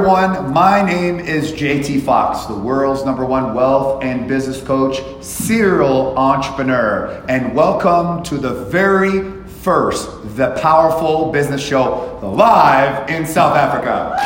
everyone. My name is JT Foxx, the world's number one wealth and business coach, serial entrepreneur, and welcome to the very first The Powerful Business Show live in South Africa.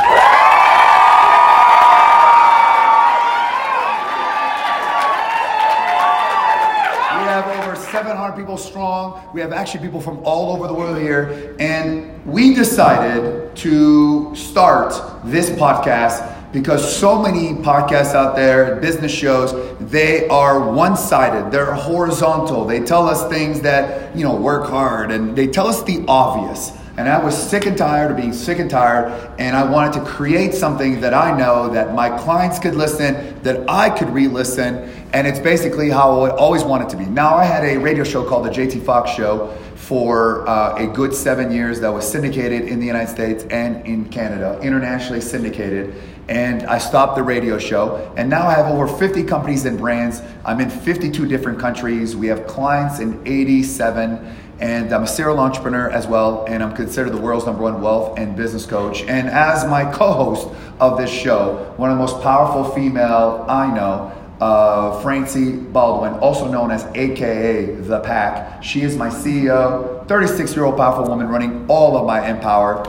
We have over 700 people strong. We have actually people from all over the world here. And we decided to start this podcast because so many podcasts out there, business shows, they are one-sided. They're horizontal. They tell us things that, you know, work hard and they tell us the obvious. And I was sick and tired of being sick and tired, and I wanted to create something that I know that my clients could listen, that I could re-listen, and it's basically how I always wanted to be. Now I had a radio show called the JT Foxx Show for uh, a good seven years that was syndicated in the United States and in Canada, internationally syndicated and I stopped the radio show. And now I have over 50 companies and brands. I'm in 52 different countries. We have clients in 87. And I'm a serial entrepreneur as well, and I'm considered the world's number one wealth and business coach. And as my co host of this show, one of the most powerful female I know, uh, Francie Baldwin, also known as AKA The Pack. She is my CEO, 36 year old powerful woman running all of my Empower.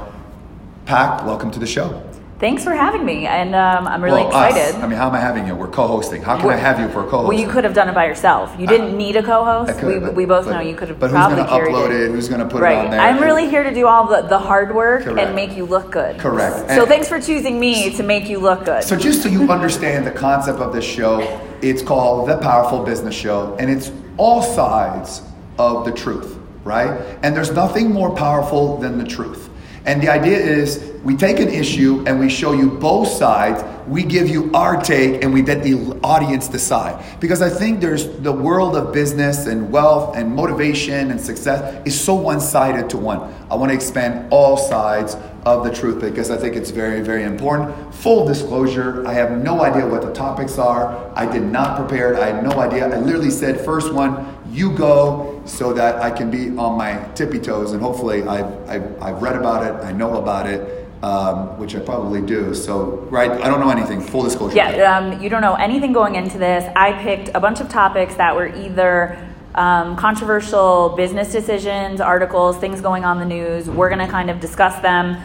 Pack, welcome to the show. Thanks for having me, and um, I'm really Well, us. excited. I mean, how am I having you? We're co-hosting. How can I have you for a co-host? Well, you could have done it by yourself. You didn't need a co-host. Could, we, but- we both but- know you could have but who's probably gonna upload it. Who's gonna put it on there? I'm really here to do all the, the hard work Correct. and make you look good. Correct. So thanks for choosing me to make you look good. So just so you understand the concept of this show, it's called The Powerful Business Show, and it's all sides of the truth, right? And there's nothing more powerful than the truth. And the idea is we take an issue and we show you both sides. We give you our take and we let the audience decide. Because I think there's the world of business and wealth and motivation and success is so one sided to one. I want to expand all sides of the truth because I think it's very, very important. Full disclosure, I have no idea what the topics are. I did not prepare. I had no idea. I literally said, first one, you go so that I can be on my tippy toes and hopefully I've, I've, I've read about it, I know about it, um, which I probably do. So, right, I don't know anything, full disclosure. yeah, um, you don't know anything going into this. I picked a bunch of topics that were either um, controversial business decisions, articles, things going on the news. We're going to kind of discuss them,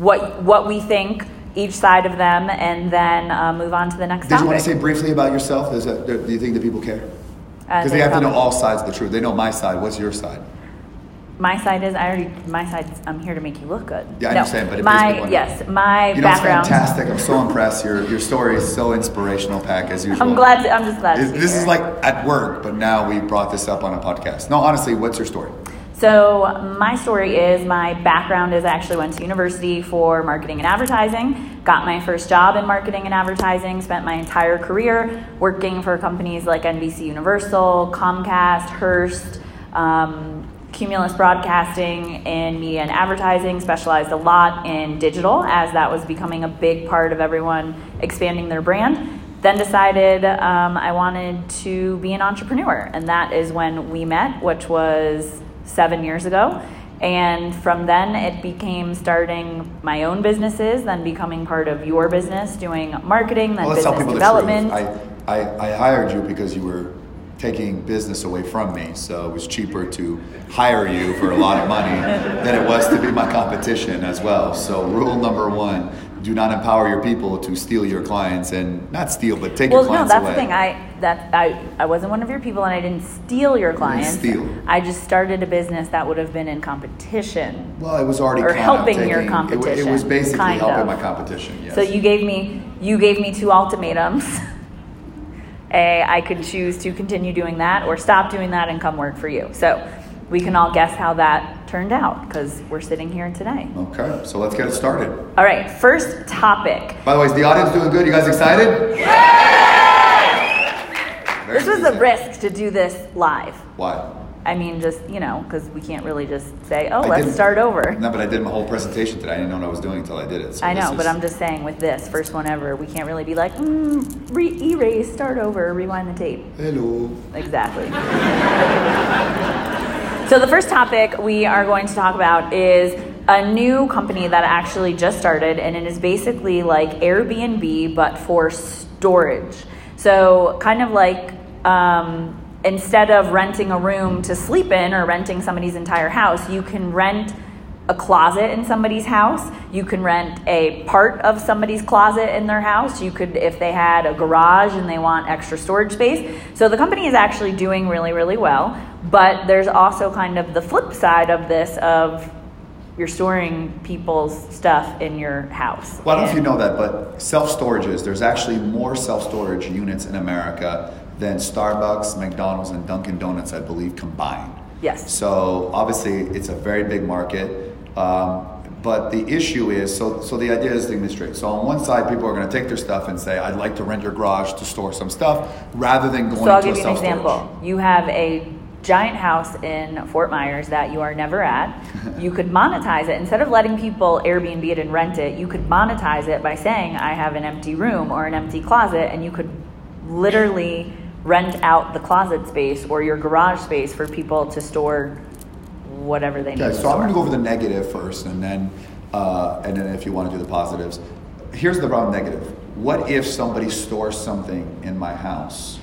what what we think each side of them, and then uh, move on to the next Did you want to say briefly about yourself? Does that, do you think that people care? Uh, Because they have to know all sides of the truth. They know my side. What's your side? My side is I already. My side. I'm here to make you look good. Yeah, I no, understand, but it my makes me wonder. yes, my You know, background. it's fantastic. I'm so impressed. Your your story is so inspirational, Pack, as usual. I'm glad. To, I'm just glad. This, to be this here. is like at work, but now we brought this up on a podcast. No, honestly, what's your story? So, my story is my background is I actually went to university for marketing and advertising, got my first job in marketing and advertising, spent my entire career working for companies like NBC Universal, Comcast, Hearst, um, Cumulus Broadcasting in media and advertising, specialized a lot in digital as that was becoming a big part of everyone expanding their brand. Then decided um, I wanted to be an entrepreneur, and that is when we met, which was seven years ago. And from then, it became starting my own businesses, then becoming part of your business, doing marketing, then Well, let's tell business people development. the truth. I, I, I hired you because you were taking business away from me, so it was cheaper to hire you for a lot of money than it was to be my competition as well. So, rule number one do not empower your people to steal your clients and not steal, but take well, your no, clients that's away. the thing. I that I I wasn't one of your people, and I didn't steal your clients. steal. I just started a business that would have been in competition. well, it was already or helping your competition. it It, was basically kind helping of. my competition. Yes. So you gave me you gave me two ultimatums. A, I could choose to continue doing that or stop doing that and come work for you. So we can all guess how that turned out because we're sitting here today. Okay, so let's get it started. All right, first topic. By the way, is the audience doing good? You guys excited? Very This was a risk to do this live. Why? I mean, just, you know, because we can't really just say, oh, I let's start over. No, but I did my whole presentation today. I didn't know what I was doing until I did it. So I know, but I'm just saying with this, first one ever, we can't really be like, mm, re- erase, start over, rewind the tape. Hello. Exactly. so the first topic we are going to talk about is a new company that actually just started, and it is basically like Airbnb but for storage. So, kind of like um, instead of renting a room to sleep in or renting somebody's entire house, you can rent a closet in somebody's house. You can rent a part of somebody's closet in their house. You could, if they had a garage and they want extra storage space. So the company is actually doing really, really well. But there's also kind of the flip side of this of you're storing people's stuff in your house. Well, I don't know if you know that, but self storages, there's actually more self storage units in America than Starbucks, McDonald's, and Dunkin' Donuts, I believe, combined. Yes. So obviously, it's a very big market. Um, but the issue is so so the idea is to straight. So on one side, people are going to take their stuff and say, "I'd like to rent your garage to store some stuff," rather than going. So I'll to give you an example. You have a giant house in Fort Myers that you are never at. you could monetize it instead of letting people Airbnb it and rent it. You could monetize it by saying, "I have an empty room or an empty closet," and you could literally rent out the closet space or your garage space for people to store whatever they need. Okay, so I'm going to go over the negative first, and then uh, and then if you want to do the positives. Here's the problem negative. What if somebody stores something in my house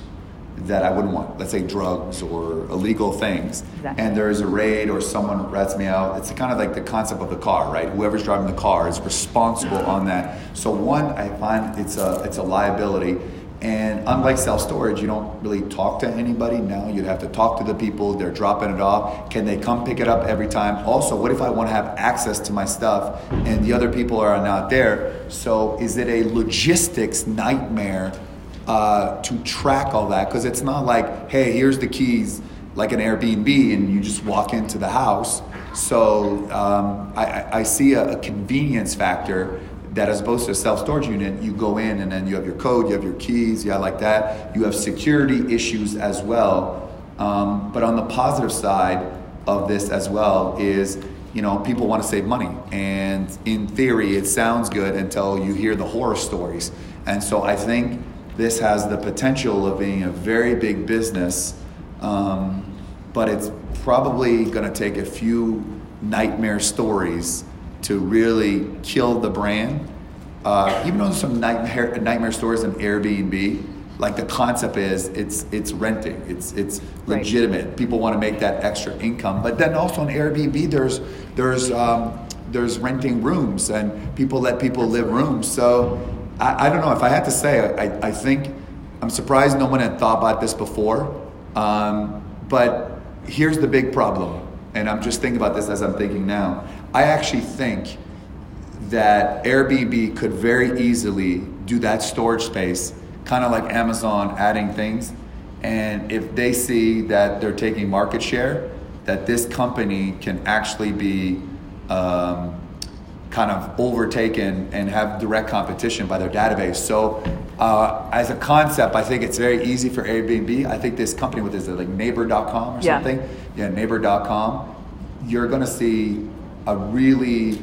that I wouldn't want? Let's say drugs or illegal things, exactly. and there's a raid or someone rats me out. It's kind of like the concept of the car, right? Whoever's driving the car is responsible on that. So one, I find it's a it's a liability and unlike self storage, you don't really talk to anybody now. You'd have to talk to the people. They're dropping it off. Can they come pick it up every time? Also, what if I want to have access to my stuff and the other people are not there? So, is it a logistics nightmare uh, to track all that? Because it's not like, hey, here's the keys, like an Airbnb, and you just walk into the house. So, um, I, I, see a, a convenience factor that as opposed to a self-storage unit, you go in and then you have your code, you have your keys, yeah, like that. You have security issues as well. Um, but on the positive side of this as well is, you know, people want to save money. And in theory, it sounds good until you hear the horror stories. And so I think this has the potential of being a very big business, um, but it's probably going to take a few nightmare stories to really kill the brand. Uh, even though there's some nightmare, nightmare stores in Airbnb, like the concept is it's it's renting, it's it's legitimate. Right. People want to make that extra income, but then also on Airbnb there's there's um, there's renting rooms and people let people live rooms. So I, I don't know if I had to say I, I think I'm surprised no one had thought about this before. Um, but here's the big problem, and I'm just thinking about this as I'm thinking now. I actually think that Airbnb could very easily do that storage space, kind of like Amazon adding things. And if they see that they're taking market share, that this company can actually be um, kind of overtaken and have direct competition by their database. So, uh, as a concept, I think it's very easy for Airbnb. I think this company, with is it like Neighbor.com or yeah. something? Yeah, Neighbor.com. You're going to see a really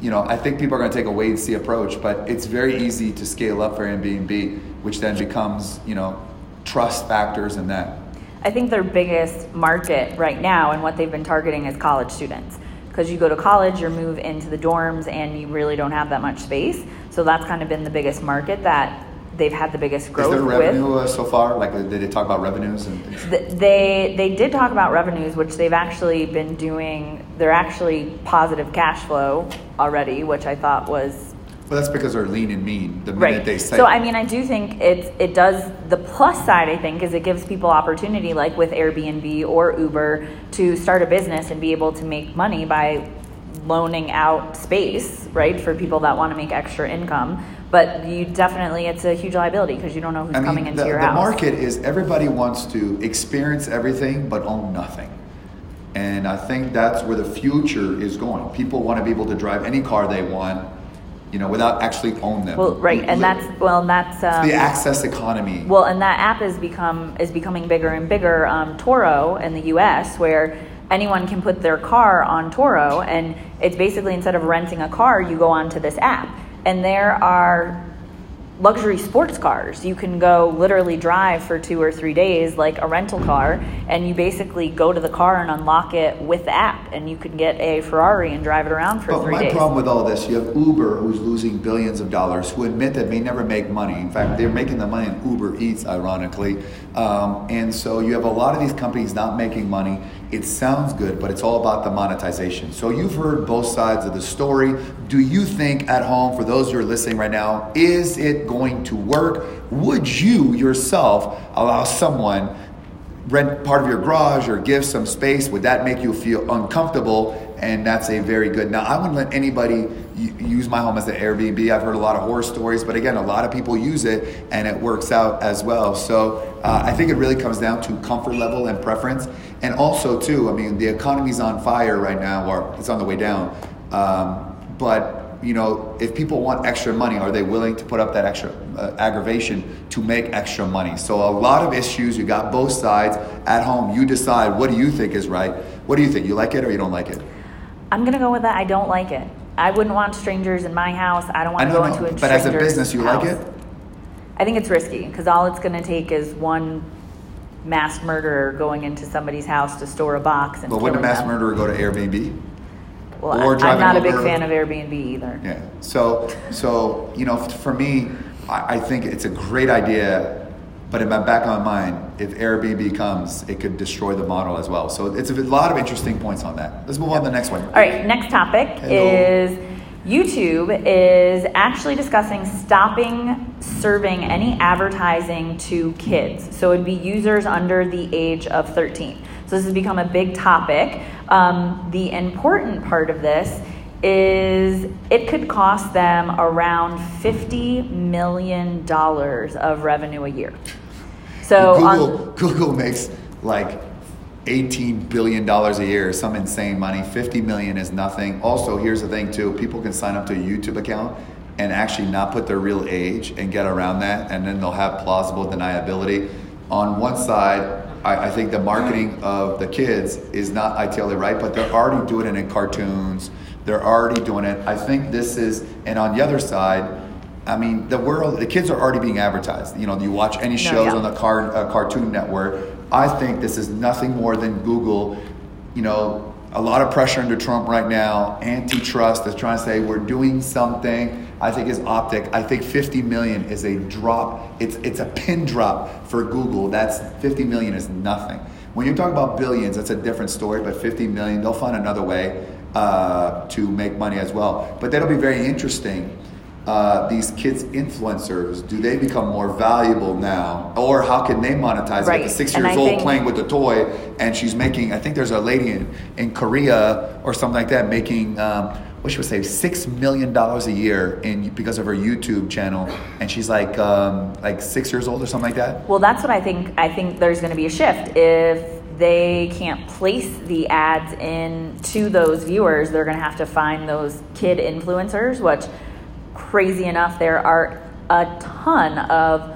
you know, I think people are going to take a wait and see approach, but it's very easy to scale up for Airbnb, which then becomes, you know, trust factors in that. I think their biggest market right now and what they've been targeting is college students. Because you go to college, you move into the dorms, and you really don't have that much space. So that's kind of been the biggest market that they've had the biggest growth. Is there revenue uh, so far? Like, did they talk about revenues? And they they did talk about revenues, which they've actually been doing. They're actually positive cash flow already, which I thought was. Well, that's because they're lean and mean. The minute right. they say. So I mean, I do think it it does. The plus side, I think, is it gives people opportunity, like with Airbnb or Uber, to start a business and be able to make money by loaning out space, right, for people that want to make extra income but you definitely it's a huge liability because you don't know who's I mean, coming into the, your the house. The market is everybody wants to experience everything but own nothing. And I think that's where the future is going. People want to be able to drive any car they want, you know, without actually own them. Well, right, and that's well, that's um, the access economy. Well, and that app is become is becoming bigger and bigger. Um, Turo in the U.S., where anyone can put their car on Turo, and it's basically instead of renting a car, you go onto this app and there are luxury sports cars. You can go literally drive for two or three days, like a rental car, and you basically go to the car and unlock it with the app, and you can get a Ferrari and drive it around for But three my days. My problem with all this, you have Uber who's losing billions of dollars, who admit that they never make money. In fact, they're making the money in Uber Eats, ironically. Um, and so you have a lot of these companies not making money. It sounds good, but it's all about the monetization. So you've heard both sides of the story. Do you think at home, for those who are listening right now, is it going to work? Would you yourself allow someone rent part of your garage or give some space, would that make you feel uncomfortable? And that's a very good. Now, I wouldn't let anybody use my home as an Airbnb. I've heard a lot of horror stories, but again, a lot of people use it and it works out as well. So uh, I think it really comes down to comfort level and preference. And also, too, I mean, the economy's on fire right now, or it's on the way down. Um, but you know, if people want extra money, are they willing to put up that extra uh, aggravation to make extra money? So a lot of issues. You got both sides at home. You decide what do you think is right. What do you think? You like it or you don't like it? I'm gonna go with that. I don't like it. I wouldn't want strangers in my house. I don't want I to go no, into a but as a business, you like it. I think it's risky because all it's going to take is one mass murderer going into somebody's house to store a box and But wouldn't a mass them. murderer go to Airbnb? Well, or I, I'm not a big Uber? fan of Airbnb either. Yeah. So, so you know, for me, I, I think it's a great idea, but in my back of my mind, if Airbnb comes, it could destroy the model as well. So it's a lot of interesting points on that. Let's move on to the next one. All right, next topic Hello. is YouTube is actually discussing stopping serving any advertising to kids. So it'd be users under the age of 13. So this has become a big topic. Um, the important part of this is it could cost them around $50 million of revenue a year. So on, Google, Google makes like $18 billion a year, some insane money. 50 million is nothing. Also, here's the thing too, people can sign up to a YouTube account and actually not put their real age and get around that, and then they'll have plausible deniability. On one side, I, I think the marketing of the kids is not ideally right, but they're already doing it in cartoons. They're already doing it. I think this is, and on the other side, I mean, the world, the kids are already being advertised. You know, do you watch any shows yeah. on the car, uh, Cartoon Network. I think this is nothing more than Google. You know, a lot of pressure under Trump right now. Antitrust is trying to say we're doing something. I think is optic. I think 50 million is a drop. It's it's a pin drop for Google. That's 50 million is nothing. When you talk about billions, that's a different story. But 50 million, they'll find another way uh, to make money as well. But that'll be very interesting uh, these kids influencers do they become more valuable now or how can they monetize Right. it the six And years I old think- playing with the toy and she's making i think there's a lady in, in korea or something like that making um, what should we say six million dollars a year in because of her youtube channel and she's like um, like six years old or something like that Well, that's what I think. I think there's going to be a shift if they can't place the ads in to those viewers. They're going to have to find those kid influencers. Which, crazy enough, there are a ton of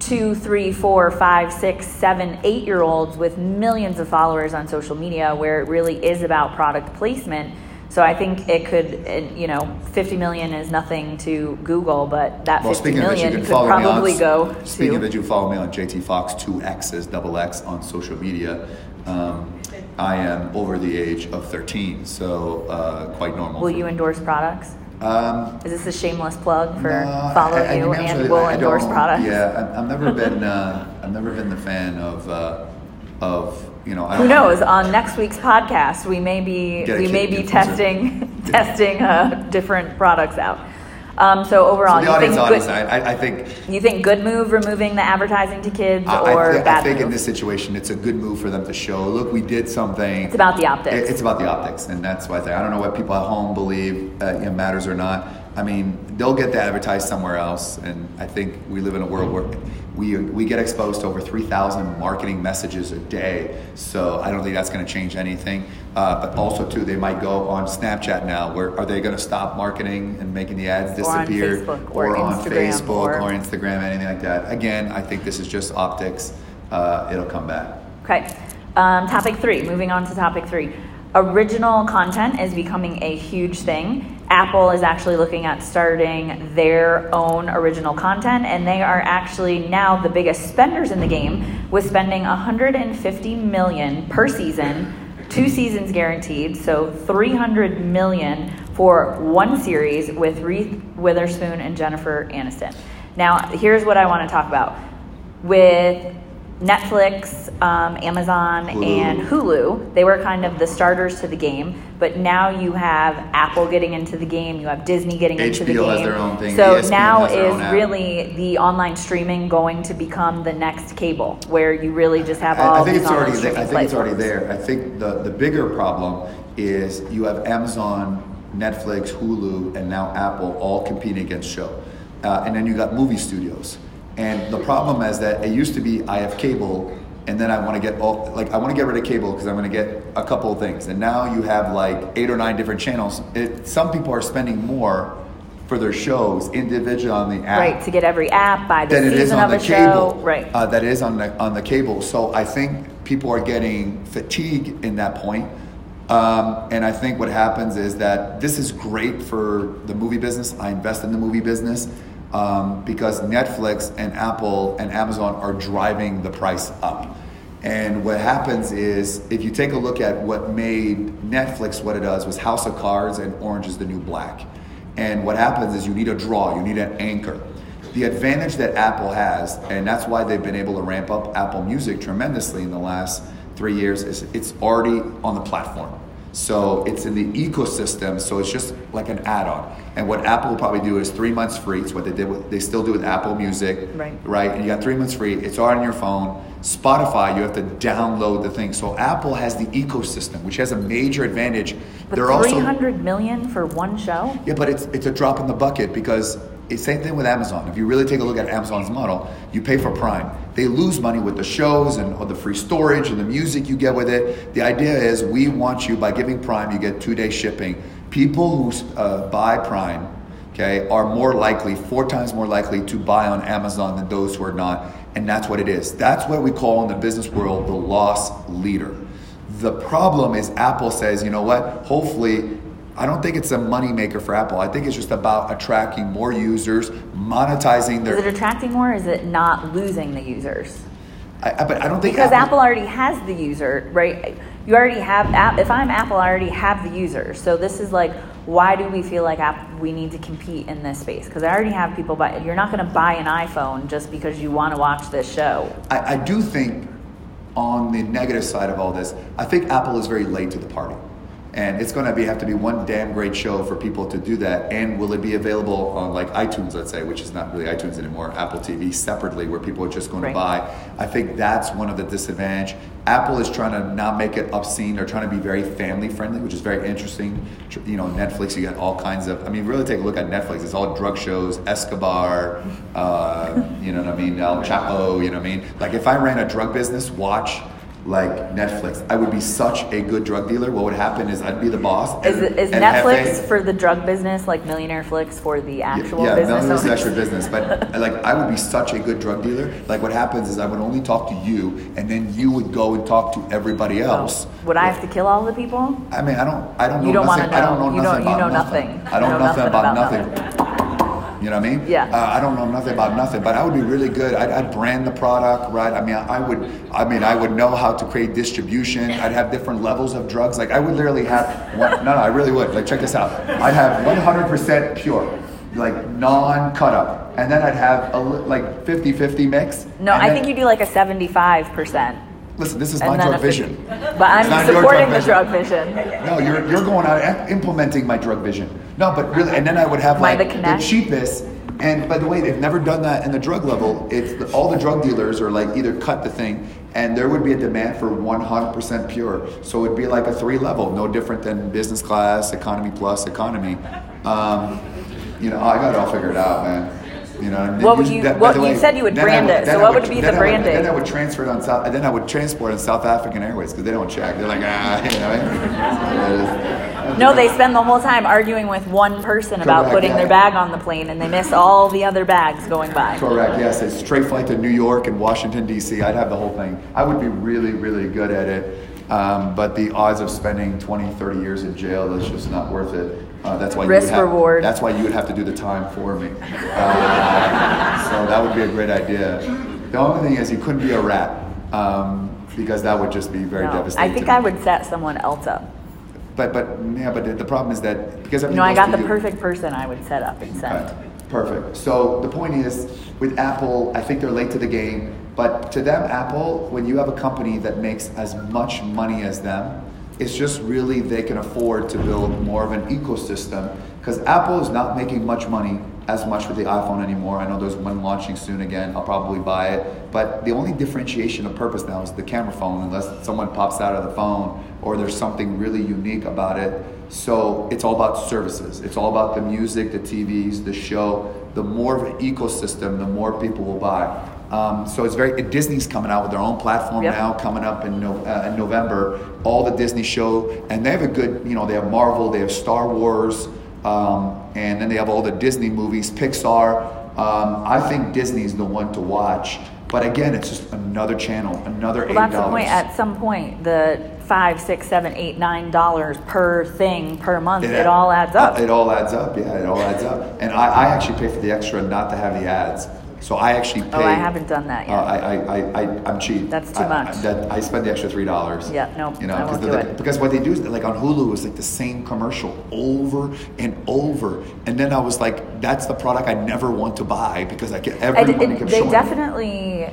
two, three, four, five, six, seven, eight year olds with millions of followers on social media where it really is about product placement. So I think it could, you know, 50 million is nothing to Google, but that well 50 speaking of which you could probably me go speaking to. of it you follow me on jt fox 2x's double x on social media um, i am over the age of 13 so uh, quite normal Will you endorse products? Um, Is this a shameless plug for No, follow I- I- you I mean, and will endorse products? Yeah, I've, I've never been. Uh, I've never been the fan of uh, of you know. I Who knows? On next week's podcast, we may be we may be testing testing uh, different products out. Um, so overall, So the you audience, think audience, good, I, I- think. you think good move removing the advertising to kids I, or I, thi- I think move? in this situation, it's a good move for them to show. Look, we did something. it's about the optics. It- It's about the optics, and that's why I think I don't know what people at home believe uh, it matters or not. I mean, they'll get that advertised somewhere else, and I think we live in a world where we we get exposed to over three thousand marketing messages a day. So I don't think that's going to change anything. Uh, but also, too, they might go on Snapchat now. Where are they going to stop marketing and making the ads disappear, Or on Facebook, or on Instagram, Facebook, or- or Instagram, anything like that? Again, I think this is just optics. Uh, it'll come back. Okay. Um, topic three. Moving on to topic three. Original content is becoming a huge thing. Apple is actually looking at starting their own original content, and they are actually now the biggest spenders in the game, with spending 150 million per season, two seasons guaranteed, so 300 million for one series with Reese Witherspoon and Jennifer Aniston. Now, here's what I want to talk about with Netflix, um, Amazon, Hulu. and Hulu. They were kind of the starters to the game, but now you have Apple getting into the game. You have Disney getting into the HBO game. has their own thing, So ESPN now is really the online streaming going to become the next cable, where you really just have all I, I think it's already there. I think it's already there. I think the, the bigger problem is you have Amazon, Netflix, Hulu, and now Apple all competing against show. Uh, and then you got movie studios. And the problem is that it used to be I have cable and then I want to get all, like I want to get rid of cable because I'm going to get a couple of things. And now you have like eight or nine different channels. It, some people are spending more for their shows individually on the app Right, to get every app, by the than it is season on of the a cable. show. Right. Uh, that is on the on the cable. So I think people are getting fatigue in that point. Um, and I think what happens is that this is great for the movie business. I invest in the movie business um, because Netflix and Apple and Amazon are driving the price up. And what happens is, if you take a look at what made Netflix what it does was House of Cards and Orange is the New Black. And what happens is you need a draw, you need an anchor. The advantage that Apple has, and that's why they've been able to ramp up Apple Music tremendously in the last three years, is it's already on the platform. So it's in the ecosystem, so it's just like an add-on. And what Apple will probably do is three months free. It's what they did with, they still do with Apple Music, Right. right? And you got three months free. It's all on your phone. Spotify, you have to download the thing. So Apple has the ecosystem, which has a major advantage. But They're also 300 million for one show? yeah, but it's it's a drop in the bucket because it's same thing with Amazon. If you really take a look at Amazon's model, you pay for Prime. They lose money with the shows and the free storage and the music you get with it. The idea is we want you by giving Prime, you get two day shipping. People who uh, buy Prime, okay, are more likely, four times more likely to buy on Amazon than those who are not. And that's what it is. That's what we call in the business world the loss leader. The problem is Apple says, you know what? Hopefully, I don't think it's a moneymaker for Apple. I think it's just about attracting more users, monetizing their. Is it attracting more? Or is it not losing the users? I, but I don't think Because Apple already has the user, right? You already have app. If I'm Apple, I already have the user. So this is like, why do we feel like app, we need to compete in this space? Because I already have people buy. You're not going to buy an iPhone just because you want to watch this show. I, I do think on the negative side of all this, I think Apple is very late to the party. And it's going to be have to be one damn great show for people to do that. And will it be available on like iTunes, let's say, which is not really iTunes anymore, Apple TV separately, where people are just going Right. to buy? I think that's one of the disadvantage. Apple is trying to not make it obscene. They're trying to be very family friendly, which is very interesting. You know, Netflix, you got all kinds of. I mean, really take a look at Netflix. It's all drug shows, Escobar. Uh, you know what I mean? El Chapo. You know what I mean? Like if I ran a drug business, watch like Netflix. I would be such a good drug dealer. What would happen is I'd be the boss. Is, and- is and Netflix Hefe- for the drug business like Millionaire Flix for the actual yeah, business? no, this is owners? actual business. But like, I would be such a good drug dealer. Like, what happens is I would only talk to you, and then you would go and talk to everybody oh, else. Would I have to kill all the people? I mean, I don't, I don't know. You don't nothing, wanna I don't know. know You nothing don't- you about know nothing. nothing. I don't know know nothing nothing about about nothing. You know what I mean? Yeah. Uh, I don't know nothing about nothing, but I would be really good. I'd, I'd brand the product, right? I mean, I would. I mean, I would know how to create distribution. I'd have different levels of drugs. Like I would literally have. One, no, no, I really would. Like check this out. I'd have 100% pure, like non-cut up, and then I'd have a like 50-50 mix. No, I then- think you do like a 75%. Listen, this is my drug vision. But I'm supporting drug the drug vision. No, you're, you're going out implementing my drug vision. No, but really, and then I would have like the the, cheapest. And by the way, they've never done that in the drug level. It's the, all the drug dealers are like either cut the thing, and there would be a demand for 100% pure. So it'd be like a three level, no different than business class, economy plus, economy. Um, you know, I got it all figured out, man. You know, What would you- that- what you said you would brand it, so I what would be the then I branding? Then I would transfer it on South, then I would transport it on South African Airways because they don't check. They're like, ah, you know. what I mean? No, they spend the whole time arguing with one person about putting yeah. their bag on the plane and they miss all the other bags going by. Correct. Yes, it's straight flight to New York and Washington D.C. I'd have the whole thing. I would be really, really good at it. Um, but the odds of spending 20, 30 years in jail, that's just not worth it. Uh, that's why Risk you would have, reward. That's why you would have to do the time for me. Uh, so that would be a great idea. The only thing is, you couldn't be a rat um, because that would just be very No, devastating. I think I would set someone else up. But but yeah, but the- problem is that because everything know, I got the you- perfect person I would set up and send. Right. Perfect. So the point is, with Apple, I think they're late to the game. But to them, Apple, when you have a company that makes as much money as them, it's just really they can afford to build more of an ecosystem. Because Apple is not making much money as much with the iPhone anymore. I know there's one launching soon again. I'll probably buy it. But the only differentiation of purpose now is the camera phone, unless someone pops out of the phone or there's something really unique about it. So it's all about services. It's all about the music, the TVs, the show. The more of an ecosystem, the more people will buy. Um, so it's very Disney's coming out with their own platform Yep. now, coming up in, no, uh, in November. All the Disney show, and they have a good, you know, they have Marvel, they have Star Wars, um, and then they have all the Disney movies, Pixar. Um, I think Disney's the one to watch. But again, it's just another channel, another eight Well, that's the point. At some point, the five, six, seven, eight, nine dollars per thing per month, it, all adds up. It all adds up. Yeah, it all adds up. And I, I actually pay for the extra not to have the ads. So I actually pay. Oh, I haven't done that yet. Uh, I, I, I, I, I'm cheap. That's too I- much. I, that, I spend the extra three dollars. Yeah, no, You know, I won't do the- it. because what they do is like on Hulu is like the same commercial over and over, and then I was like, that's the product I never want to buy because I get And everyone it- kept they definitely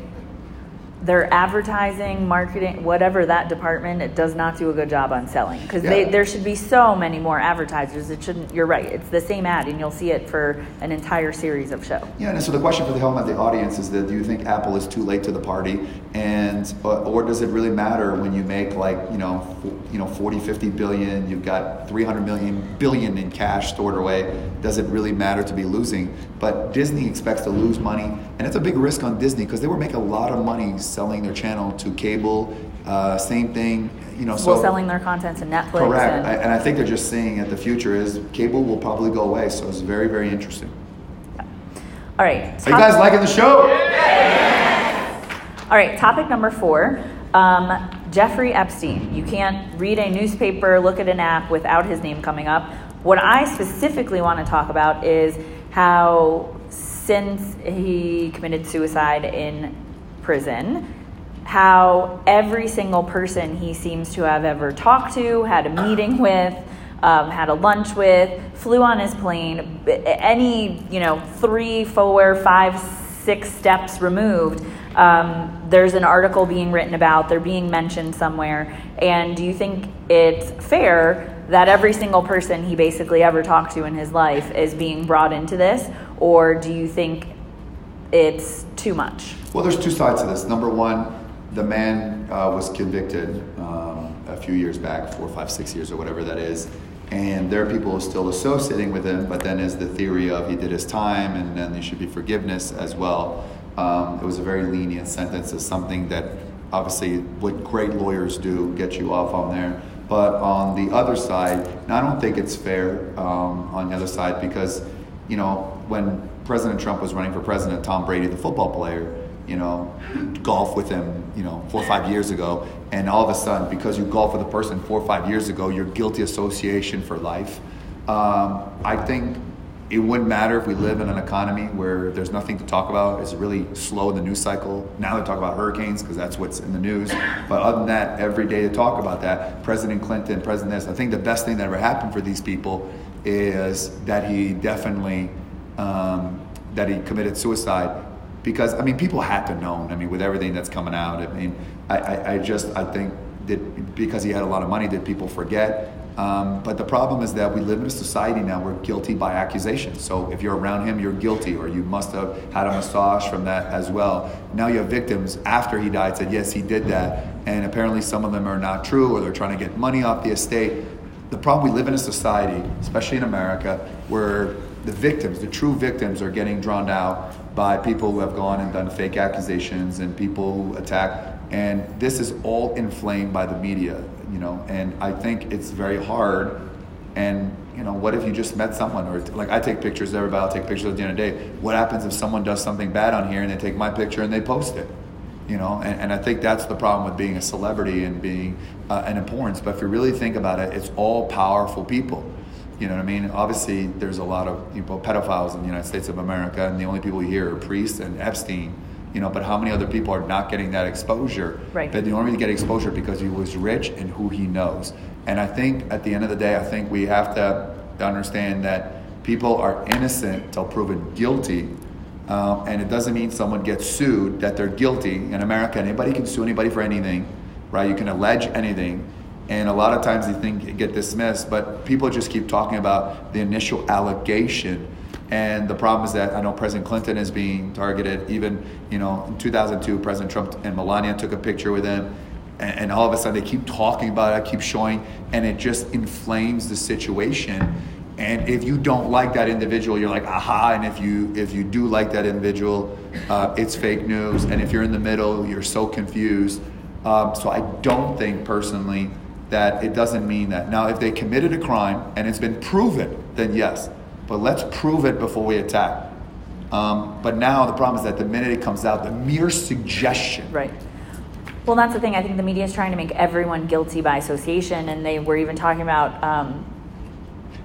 their advertising marketing whatever that department it does not do a good job on selling because Yeah. there should be so many more advertisers it shouldn't you're right it's the same ad and you'll see it for an entire series of show Yeah, and so the question for the home of the audience is that do you think Apple is too late to the party, and or, or does it really matter when you make like you know you know 40, 50 billion, you've got 300 million billion in cash stored away? Does it really matter to be losing? But Disney expects to lose money, and it's a big risk on Disney because they were making a lot of money selling their channel to cable. Uh, same thing, you know. So well selling their content to netflix correct, and I, and I think they're just saying that the future is cable will probably go away. So it's very, very interesting. all right Are you guys liking the show? All right, topic number four. Um, Jeffrey Epstein. You can't read a newspaper, look at an app without his name coming up. What I specifically want to talk about is how, since he committed suicide in prison, how every single person he seems to have ever talked to, had a meeting with, um, had a lunch with, flew on his plane, any, you know, three, four, five, six steps removed, um, there's an article being written about, they're being mentioned somewhere. And do you think it's fair that every single person he basically ever talked to in his life is being brought into this? Or do you think it's too much? Well, there's two sides to this. Number one, the man uh, was convicted um, a few years back, four, five, six years, or whatever that is. And there are people still associating with him, but then is the theory of he did his time and then there should be forgiveness as well. Um, it was a very lenient sentence. It's something that obviously what great lawyers do get you off on there. But on the other side, and I don't think it's fair um, on the other side because, you know, when President Trump was running for president, Tom Brady, the football player, you know, golf with him, you know, four or five years ago, and all of a sudden, because you golf with a person four or five years ago, you're guilty association for life. Um, I think it wouldn't matter if we live in an economy where there's nothing to talk about. It's really slow in the news cycle. Now they talk about hurricanes because that's what's in the news. But other than that, every day they talk about that. President Clinton, President this. I think the best thing that ever happened for these people is that he definitely um, that he committed suicide because I mean people had to know. I mean with everything that's coming out. I mean I, I, I just I think that because he had a lot of money, did people forget? Um, but the problem is that we live in a society now where guilty by accusation. So if you're around him, you're guilty, or you must have had a massage from that as well. Now you have victims after he died said yes he did that, and apparently some of them are not true, or they're trying to get money off the estate. The problem we live in a society, especially in America, where the victims, the true victims, are getting drawn out by people who have gone and done fake accusations and people who attack. And this is all inflamed by the media, you know. And I think it's very hard. And you know, what if you just met someone, or like I take pictures everybody, I'll take pictures at the end of the day. What happens if someone does something bad on here and they take my picture and they post it? you know and, and i think that's the problem with being a celebrity and being uh, an importance but if you really think about it it's all powerful people you know what I mean? Obviously, there's a lot of you know, pedophiles in the United States of America, and the only people you hear are priests and Epstein. You know, but how many other people are not getting that exposure? Right. But the only reason get exposure because he was rich and who he knows. And I think at the end of the day, I think we have to understand that people are innocent till proven guilty. Um, and it doesn't mean someone gets sued that they're guilty. In America, anybody can sue anybody for anything, right? You can allege anything and a lot of times they think get dismissed, but people just keep talking about the initial allegation. And the problem is that I know President Clinton is being targeted. Even you know in 2002, President Trump and Melania took a picture with him, and, and all of a sudden they keep talking about it, keep showing, and it just inflames the situation. And if you don't like that individual, you're like, aha. And if you if you do like that individual, uh, it's fake news. And if you're in the middle, you're so confused. Um, so I don't think personally that it doesn't mean that. Now, if they committed a crime and it's been proven, then yes. But let's prove it before we attack. Um, but now the problem is that the minute it comes out, the mere suggestion. Right. Well, that's the thing. I think the media is trying to make everyone guilty by association, and they were even talking about um,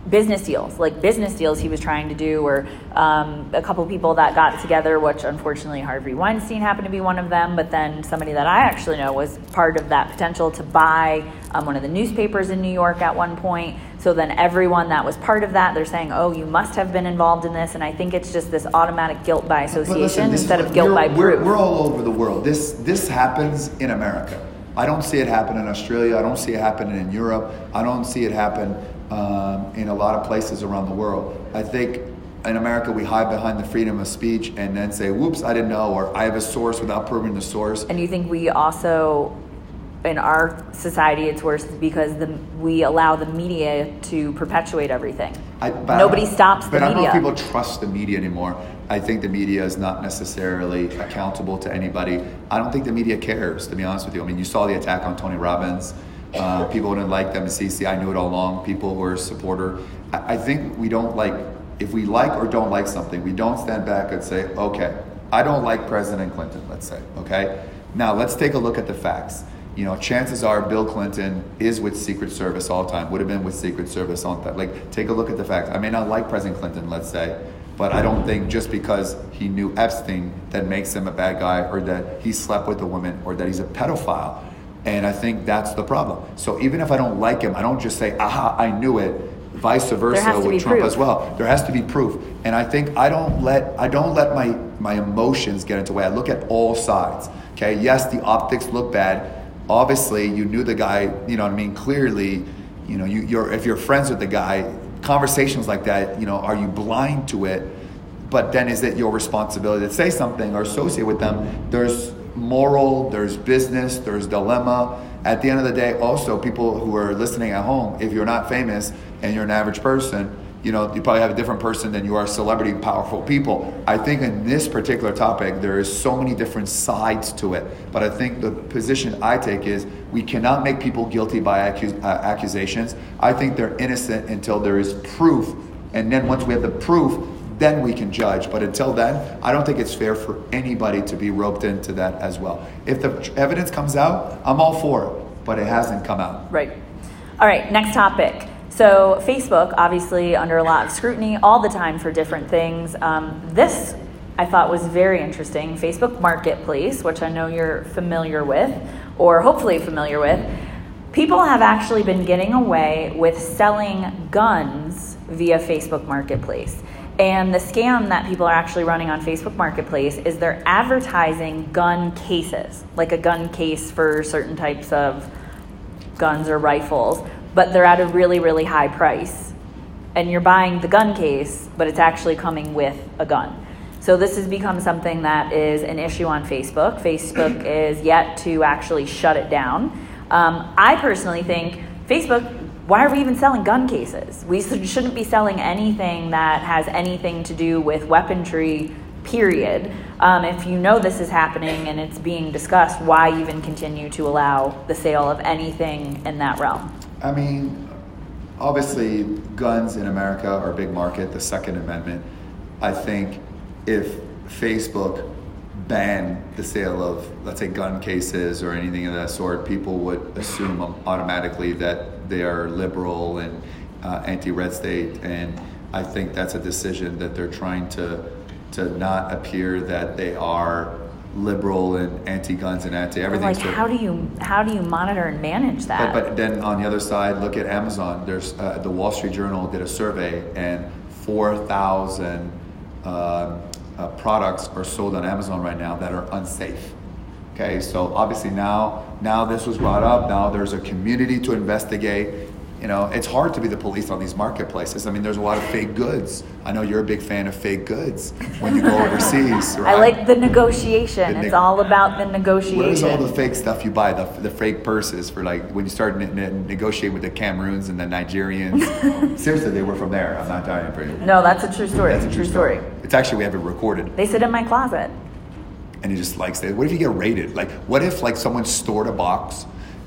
business deals, like business deals he was trying to do, or um, a couple people that got together, which unfortunately Harvey Weinstein happened to be one of them, but then somebody that I actually know was part of that potential to buy um, one of the newspapers in New York at one point. So then everyone that was part of that, they're saying, oh, you must have been involved in this. And I think it's just this automatic guilt by association listen, instead of guilt by proof. We're, we're all over the world. This, this happens in America. I don't see it happen in Australia. I don't see it happening in Europe. I don't see it happen um, in a lot of places around the world. I think in America we hide behind the freedom of speech and then say, "Whoops, I didn't know," or "I have a source" without proving the source. And you think we also, in our society, it's worse because the, we allow the media to perpetuate everything. I, Nobody stops the but media. But I don't know if people trust the media anymore. I think the media is not necessarily accountable to anybody. I don't think the media cares, to be honest with you. I mean, you saw the attack on Tony Robbins. Uh, people didn't like them CC. I knew it all along. People were a supporter. I, I think we don't like, if we like or don't like something, we don't stand back and say, okay, I don't like President Clinton, let's say, okay? Now let's take a look at the facts. You know, chances are Bill Clinton is with Secret Service all the time, would have been with Secret Service all the time. Like, take a look at the facts. I may not like President Clinton, let's say, but I don't think just because he knew Epstein that makes him a bad guy or that he slept with a woman or that he's a pedophile. And I think that's the problem. So even if I don't like him, I don't just say, aha, I knew it. Vice versa with Trump proof. as well. There has to be proof. And I think I don't let I don't let my, my emotions get into the way. I look at all sides. Okay, yes, the optics look bad. Obviously, you knew the guy, you know what I mean? Clearly, you know, you, you're if you're friends with the guy, conversations like that, you know, are you blind to it? But then is it your responsibility to say something or associate with them? There's moral, there's business, there's dilemma. At the end of the day, also people who are listening at home, if you're not famous and you're an average person, you know, you probably have a different person than you are celebrity, powerful people. I think in this particular topic, there is so many different sides to it. But I think the position I take is we cannot make people guilty by accus- uh, accusations. I think they're innocent until there is proof. And then once we have the proof, then we can judge. But until then, I don't think it's fair for anybody to be roped into that as well. If the evidence comes out, I'm all for it, but it hasn't come out. Right. All right, next topic. So, Facebook, obviously, under a lot of scrutiny all the time for different things. Um, this I thought was very interesting Facebook Marketplace, which I know you're familiar with, or hopefully familiar with. People have actually been getting away with selling guns via Facebook Marketplace. And the scam that people are actually running on Facebook Marketplace is they're advertising gun cases, like a gun case for certain types of guns or rifles, but they're at a really, really high price. And you're buying the gun case, but it's actually coming with a gun. So this has become something that is an issue on Facebook. Facebook is yet to actually shut it down. Um, I personally think Facebook why are we even selling gun cases? We shouldn't be selling anything that has anything to do with weaponry, period. Um, if you know this is happening and it's being discussed, why even continue to allow the sale of anything in that realm? I mean, obviously, guns in America are a big market, the Second Amendment. I think if Facebook ban the sale of, let's say, gun cases or anything of that sort, people would assume automatically that they are liberal and uh, anti-red state, and I think that's a decision that they're trying to to not appear that they are liberal and anti-guns and anti-everything. Like, so, how do you how do you monitor and manage that? But, but then on the other side, look at Amazon. There's uh, the Wall Street Journal did a survey, and four thousand uh, uh, products are sold on Amazon right now that are unsafe. Okay, so obviously now now this was brought up. Now there's a community to investigate you know, it's hard to be the police on these marketplaces. I mean, there's a lot of fake goods. I know you're a big fan of fake goods when you go overseas. Right? I like the negotiation. The ne- it's all about the negotiation. What is all the fake stuff you buy? The, the fake purses for like when you start ne- ne- negotiating with the Cameroons and the Nigerians. Seriously, they were from there. I'm not dying for you. No, that's a true story. That's a true, true story. story. It's actually we have it recorded. They sit in my closet. And he just likes it. What if you get raided? Like, what if like someone stored a box?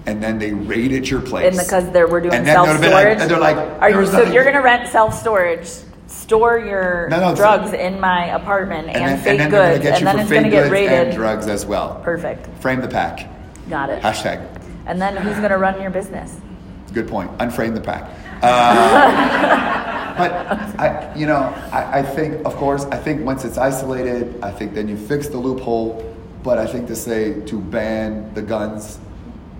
And then they raid raided your place. And because they're, we're doing self storage. Like, and they're like, Are you, so you're going to rent self storage, store your no, no, drugs in my apartment and, and then, fake and goods, and then it's going to get raided. And drugs as well. Perfect. Frame the pack. Got it. Hashtag. And then who's going to run your business? Good point. Unframe the pack. Uh, but I, you know, I, I think, of course, I think once it's isolated, I think then you fix the loophole. But I think to say to ban the guns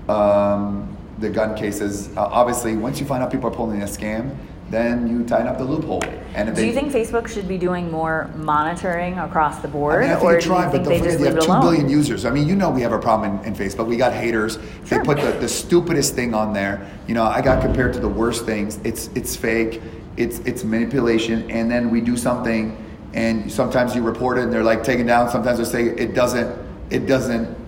um, the gun cases. Uh, obviously, once you find out people are pulling a scam, then you tighten up the loophole. And do you think Facebook should be doing more monitoring across the board, I mean, I or do try, you think they just leave it alone? Two billion users. I mean, you know, we have a problem in, in Facebook. We got haters. Sure. They put the, the stupidest thing on there. You know, I got compared to the worst things. It's it's fake. It's it's manipulation. And then we do something, and sometimes you report it, and they're like taken down. Sometimes they say it doesn't. It doesn't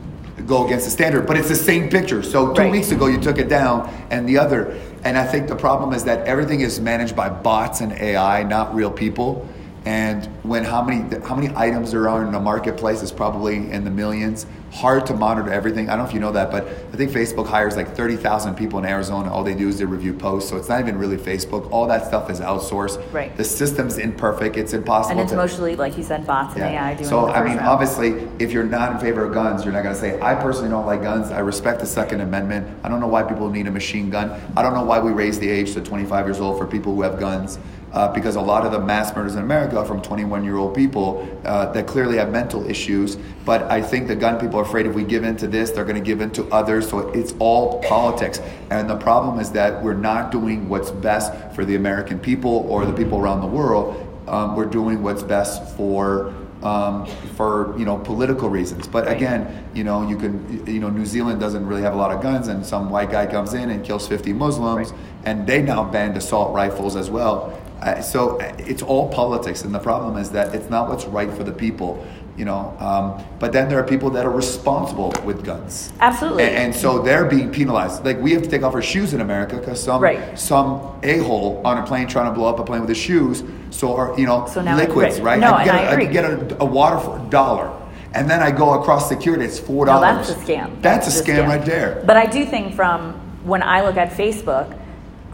go against the standard, but it's the same picture. So two right. weeks ago you took it down, and the other. And I think the problem is that everything is managed by bots and AI, not real people. And when how many how many items there are in the marketplace is probably in the millions. Hard to monitor everything. I don't know if you know that, but I think Facebook hires like thirty thousand people in Arizona. All they do is they review posts, so it's not even really Facebook. All that stuff is outsourced. Right. The system's imperfect. It's impossible. And it's to, mostly, like you said, bots and yeah. AI doing. So I mean, round. obviously, if you're not in favor of guns, you're not going to say, "I personally don't like guns. I respect the Second Amendment. I don't know why people need a machine gun. I don't know why we raise the age to 25 years old for people who have guns." uh, because a lot of the mass murders in America are from 21 year old people uh, that clearly have mental issues. But I think the gun people are afraid if we give in to this, they're going to give in to others. So it's all politics. And the problem is that we're not doing what's best for the American people or the people around the world. Um, we're doing what's best for um, for you know political reasons. But right. again, you know you can you know New Zealand doesn't really have a lot of guns, and some white guy comes in and kills 50 Muslims, right. and they now banned assault rifles as well. Uh, so it's all politics, and the problem is that it's not what's right for the people, you know. Um, but then there are people that are responsible with guns. Absolutely. And, and, so they're being penalized. Like we have to take off our shoes in America because some right. some a hole on a plane trying to blow up a plane with his shoes. So are you know so liquids, right? No, I get, and I, agree. I get a, a water for a dollar and then I go across security, it's four dollars. No, that's a scam. That's, that's a scam, scam, right there. But I do think from when I look at Facebook,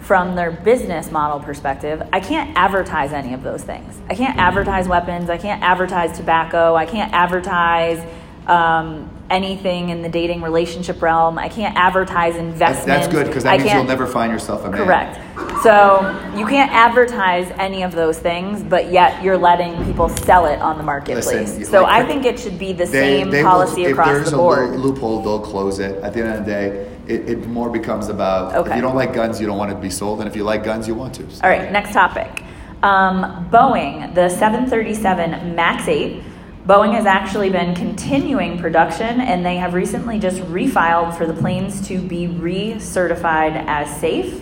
from their business model perspective, I can't advertise any of those things. I can't advertise weapons. I can't advertise tobacco. I can't advertise um, anything in the dating relationship realm. I can't advertise investment. That's good because that I means you'll never find yourself a man. Correct. So you can't advertise any of those things, but yet you're letting people sell it on the marketplace. Listen, so like, I think it should be the they, same they policy will, across the board. If there's a loophole, they'll close it. At the end of the day, it, it more becomes about okay. if you don't like guns, you don't want it to be sold, and if you like guns, you want to. So. All right, next topic. Um, Boeing, the 737 MAX 8. Boeing has actually been continuing production, and they have recently just refiled for the planes to be recertified as safe,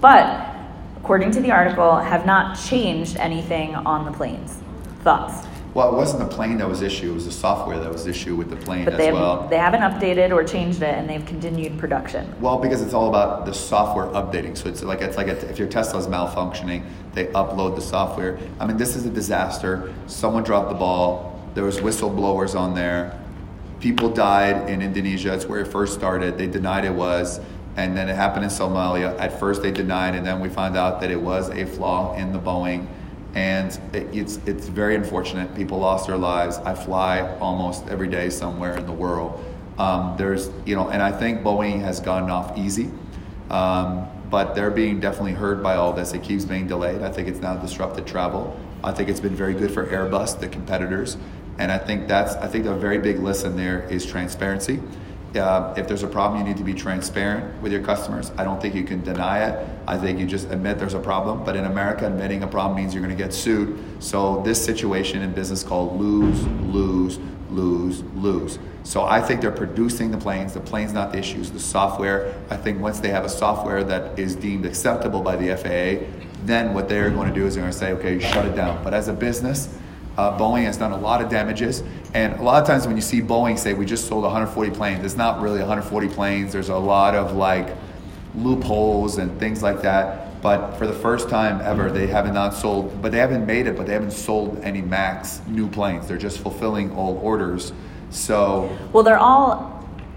but according to the article, have not changed anything on the planes. Thoughts? Well, it wasn't the plane that was issue; it was the software that was issue with the plane but as they well. They haven't updated or changed it, and they've continued production. Well, because it's all about the software updating. So it's like it's like a, if your Tesla's malfunctioning, they upload the software. I mean, this is a disaster. Someone dropped the ball. There was whistleblowers on there. People died in Indonesia. It's where it first started. They denied it was and then it happened in Somalia. At first, they denied, and then we found out that it was a flaw in the Boeing and it, it's it's very unfortunate. People lost their lives. I fly almost every day somewhere in the world. Um, there's you know, and I think Boeing has gotten off easy. Um, but they're being definitely hurt by all this. It keeps being delayed. I think it's now disrupted travel. I think it's been very good for Airbus, the competitors, and I think that's I think a very big lesson there is transparency. Uh, if there's a problem, you need to be transparent with your customers. I don't think you can deny it. I think you just admit there's a problem. But in America, admitting a problem means you're going to get sued. So this situation in business called lose, lose, lose, lose. So I think they're producing the planes. The plane's not the issues. The software. I think once they have a software that is deemed acceptable by the FAA, then what they're going to do is they're going to say, okay, shut it down. But as a business, uh, Boeing has done a lot of damages. And a lot of times when you see Boeing say, we just sold 140 planes, it's not really 140 planes. There's a lot of like loopholes and things like that. But for the first time ever, they haven't not sold, but they haven't made it, but they haven't sold any MAX new planes. They're just fulfilling all orders. So Well, they're all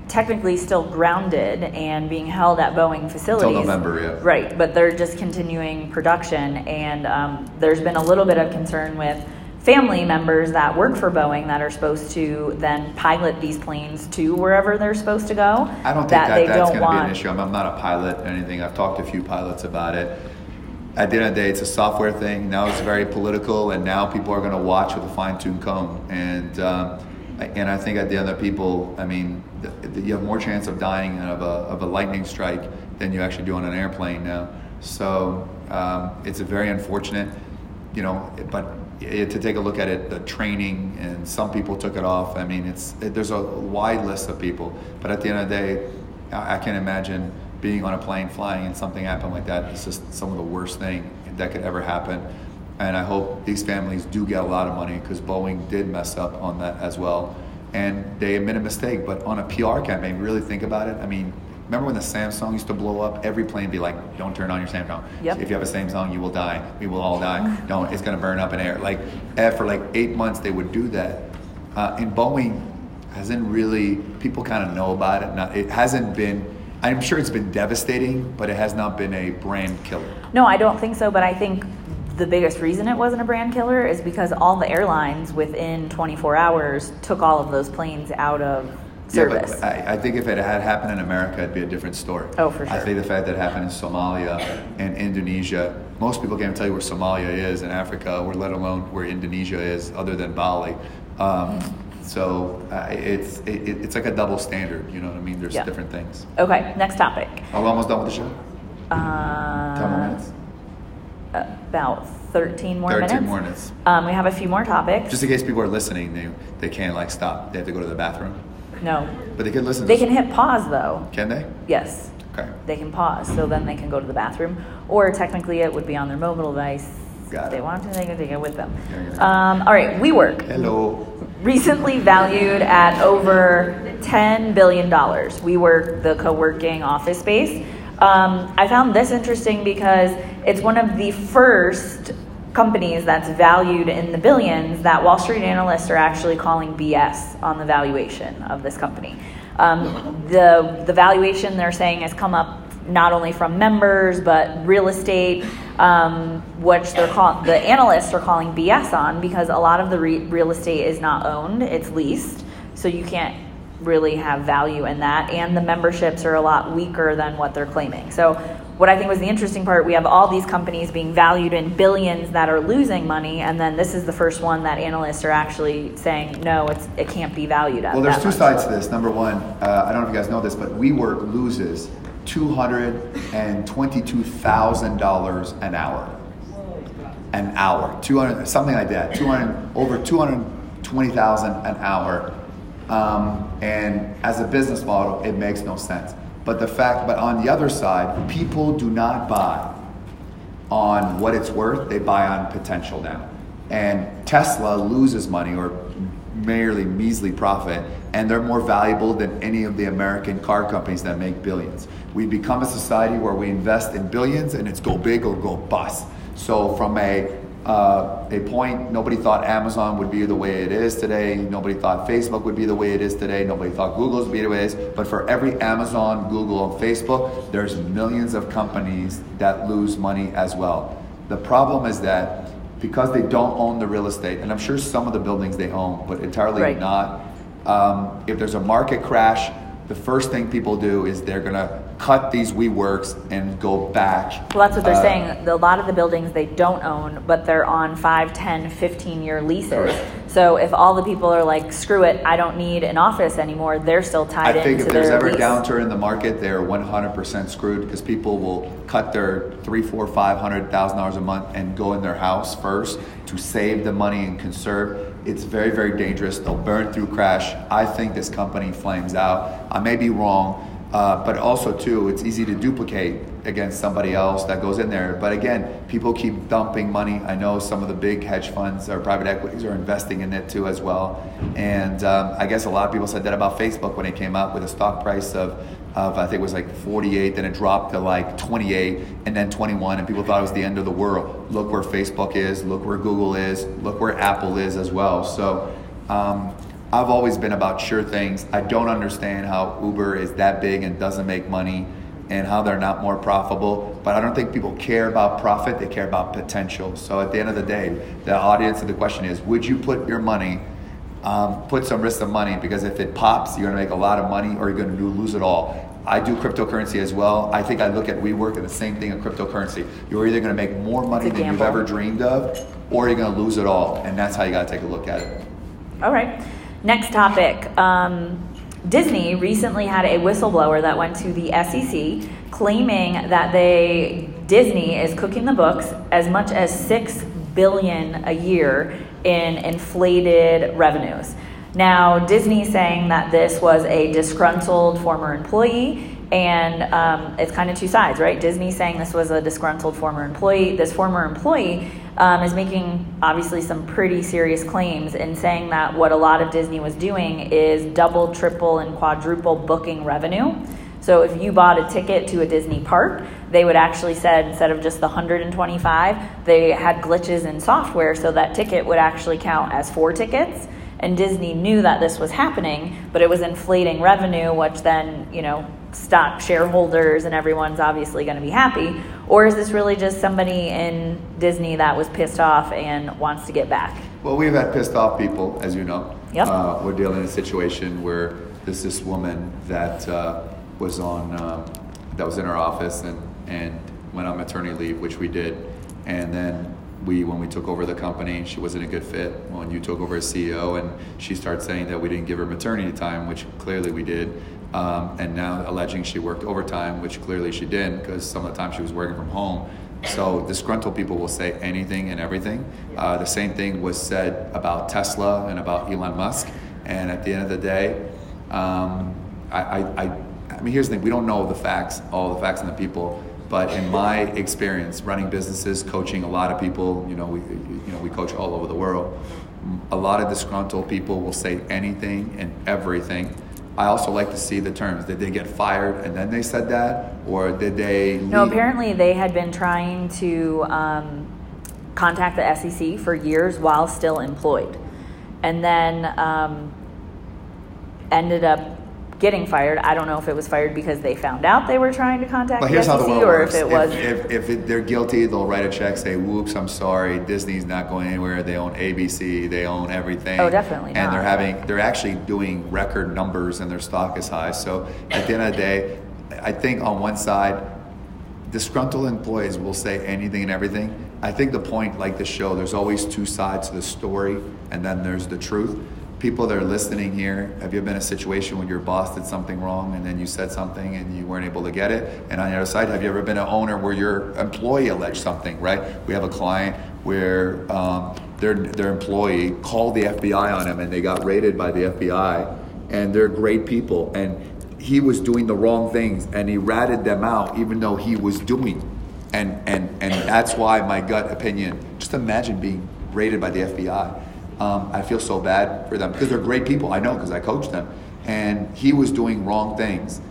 technically still grounded and being held at Boeing facilities. November, yeah. Right, but they're just continuing production, and um, there's been a little bit of concern with family members that work for Boeing that are supposed to then pilot these planes to wherever they're supposed to go. I don't think that that, they that's going to be an issue. I'm, I'm not a pilot or anything. I've talked to a few pilots about it. At the end of the day, it's a software thing. Now it's very political, and now people are going to watch with a fine-tuned comb. And um, and I think at the end of people, I mean, th- th- you have more chance of dying of a, of a lightning strike than you actually do on an airplane now. So um, it's a very unfortunate, you know, but to take a look at it, the training and some people took it off. I mean, it's it, there's a wide list of people, but at the end of the day, I, I can't imagine being on a plane flying and something happened like that. It's just some of the worst thing that could ever happen. And I hope these families do get a lot of money because Boeing did mess up on that as well. And they admit a mistake, but on a PR campaign, really think about it. I mean, remember when the Samsung used to blow up? Every plane be like, "Don't turn on your Samsung. Yep. If you have a Samsung, you will die. We will all die. Don't. It's gonna burn up in air." Like eh, for like eight months, they would do that. Uh, and Boeing hasn't really. People kind of know about it. Not. It hasn't been. I'm sure it's been devastating, but it has not been a brand killer. No, I don't think so, but I think the biggest reason it wasn't a brand killer is because all the airlines within 24 hours took all of those planes out of service. Yeah, but I, I think if it had happened in America, it'd be a different story. Oh, for sure. I think the fact that it happened in Somalia and Indonesia, most people can't tell you where Somalia is in Africa, or let alone where Indonesia is, other than Bali. Um, so uh, it's it, it's like a double standard. You know what I mean? There's Yeah. different things. okay, next topic. Are we almost done with the show? Uh, Ten more minutes. About 13 more 13 minutes. more minutes. Um, we have a few more topics. Just in case people are listening, they they can't like stop. They have to go to the bathroom, no. but they can listen. They can hit pause though. Can they? Yes. Okay. They can pause, so then they can go to the bathroom. Or technically, it would be on their mobile device. Got if they it. want to, they can take it with them. Um, all right, WeWork. Hello. recently valued at over $10 billion. WeWork, the co working office space. Um, I found this interesting because it's one of the first companies that's valued in the billions that Wall Street analysts are actually calling BS on the valuation of this company. Um, the, the valuation they're saying has come up not only from members but real estate, um, which they're call- the analysts are calling BS on because a lot of the re- real estate is not owned; it's leased, so you can't really have value in that. And the memberships are a lot weaker than what they're claiming. So, what I think was the interesting part, we have all these companies being valued in billions that are losing money, and then this is the first one that analysts are actually saying, no, it's it can't be valued at. Well, there's two much. sides to this. Number one, uh, I don't know if you guys know this, but WeWork loses two hundred and twenty-two thousand dollars an hour. An hour, two hundred, something like that. Two hundred, over two hundred twenty thousand an hour. Um, and as a business model, it makes no sense. But the fact, but on the other side, people do not buy on what it's worth, they buy on potential now. And Tesla loses money or merely measly profit, and they're more valuable than any of the American car companies that make billions. We become a society where we invest in billions and it's go big or go bust. So from a uh, a point, nobody thought Amazon would be the way it is today. Nobody thought Facebook would be the way it is today. Nobody thought Google's would be the way it is. But for every Amazon, Google, and Facebook, there's millions of companies that lose money as well. The problem is that because they don't own the real estate, and I'm sure some of the buildings they own, but entirely Right. not. Um, if there's a market crash, the first thing people do is they're gonna cut these WeWorks and go back. Well, that's what they're Uh, saying. A lot of the buildings they don't own, but they're on 5, 10, 15 year leases. Correct. So if all the people are like, screw it, I don't need an office anymore, they're still tied I think if there's ever a downturn in the market, they're 100% screwed because people will cut their three, four, five hundred thousand dollars a month and go in their house first to save the money and conserve. It's very, very dangerous. They'll burn through crash. I think this company flames out. I may be wrong, uh, but also too, it's easy to duplicate against somebody else that goes in there. But again, people keep dumping money. I know some of the big hedge funds or private equities are investing in it too as well. And um, I guess a lot of people said that about Facebook when it came out with a stock price of, of I think it was like 48, then it dropped to like 28, and then 21, and people thought it was the end of the world. Look where Facebook is. Look where Google is. Look where Apple is as well. So. Um, I've always been about sure things. I don't understand how Uber is that big and doesn't make money and how they're not more profitable. But I don't think people care about profit, they care about potential. So at the end of the day, the audience of the question is would you put your money, um, put some risk of money? Because if it pops, you're gonna make a lot of money or you're gonna lose it all. I do cryptocurrency as well. I think I look at WeWork and the same thing in cryptocurrency. You're either gonna make more money than you've ever dreamed of, or you're gonna lose it all. And that's how you gotta take a look at it. All right. Next topic. Um, Disney recently had a whistleblower that went to the SEC claiming that they Disney is cooking the books as much as 6 billion a year in inflated revenues. Now, Disney saying that this was a disgruntled former employee and um, it's kind of two sides, right? Disney saying this was a disgruntled former employee. This former employee um, is making obviously some pretty serious claims and saying that what a lot of Disney was doing is double, triple, and quadruple booking revenue. So if you bought a ticket to a Disney park, they would actually said instead of just the 125, they had glitches in software so that ticket would actually count as four tickets and Disney knew that this was happening, but it was inflating revenue, which then, you know, stock shareholders and everyone's obviously going to be happy? Or is this really just somebody in Disney that was pissed off and wants to get back? Well, we've had pissed off people, as you know. Yep. Uh, we're dealing in a situation where there's this woman that uh, was on, uh, that was in our office and, and went on maternity leave, which we did. And then we, when we took over the company, she wasn't a good fit. When you took over as CEO, and she started saying that we didn't give her maternity time, which clearly we did. Um, and now alleging she worked overtime, which clearly she didn't, because some of the time she was working from home. So disgruntled people will say anything and everything. Uh, the same thing was said about Tesla and about Elon Musk. And at the end of the day, um, I, I, I, I mean, here's the thing: we don't know the facts, all the facts and the people. But in my experience, running businesses, coaching a lot of people, you know, we, you know, we coach all over the world. A lot of disgruntled people will say anything and everything. I also like to see the terms. Did they get fired and then they said that, or did they? No, apparently they had been trying to um, contact the SEC for years while still employed. And then um, ended up getting fired. I don't know if it was fired because they found out they were trying to contact But the here's how SEC the world or works. if it was. if, if it, they're guilty, they'll write a check, say, "Whoops, I'm sorry. Disney's not going anywhere. They own ABC. They own everything." Oh, definitely And not. they're having, they're actually doing record numbers, and their stock is high. So at the end of the day, I think on one side, disgruntled employees will say anything and everything. I think the point, like the show, there's always two sides to the story, and then there's the truth. People that are listening here, have you ever been in a situation when your boss did something wrong and then you said something and you weren't able to get it? And on the other side, have you ever been an owner where your employee alleged something, right? We have a client where um, their, their employee called the FBI on him and they got raided by the FBI, and they're great people. And he was doing the wrong things and he ratted them out even though he was doing and and and that's why my gut opinion just imagine being raided by the fbi um, i feel so bad for them because they're great people i know because i coach them and he was doing wrong things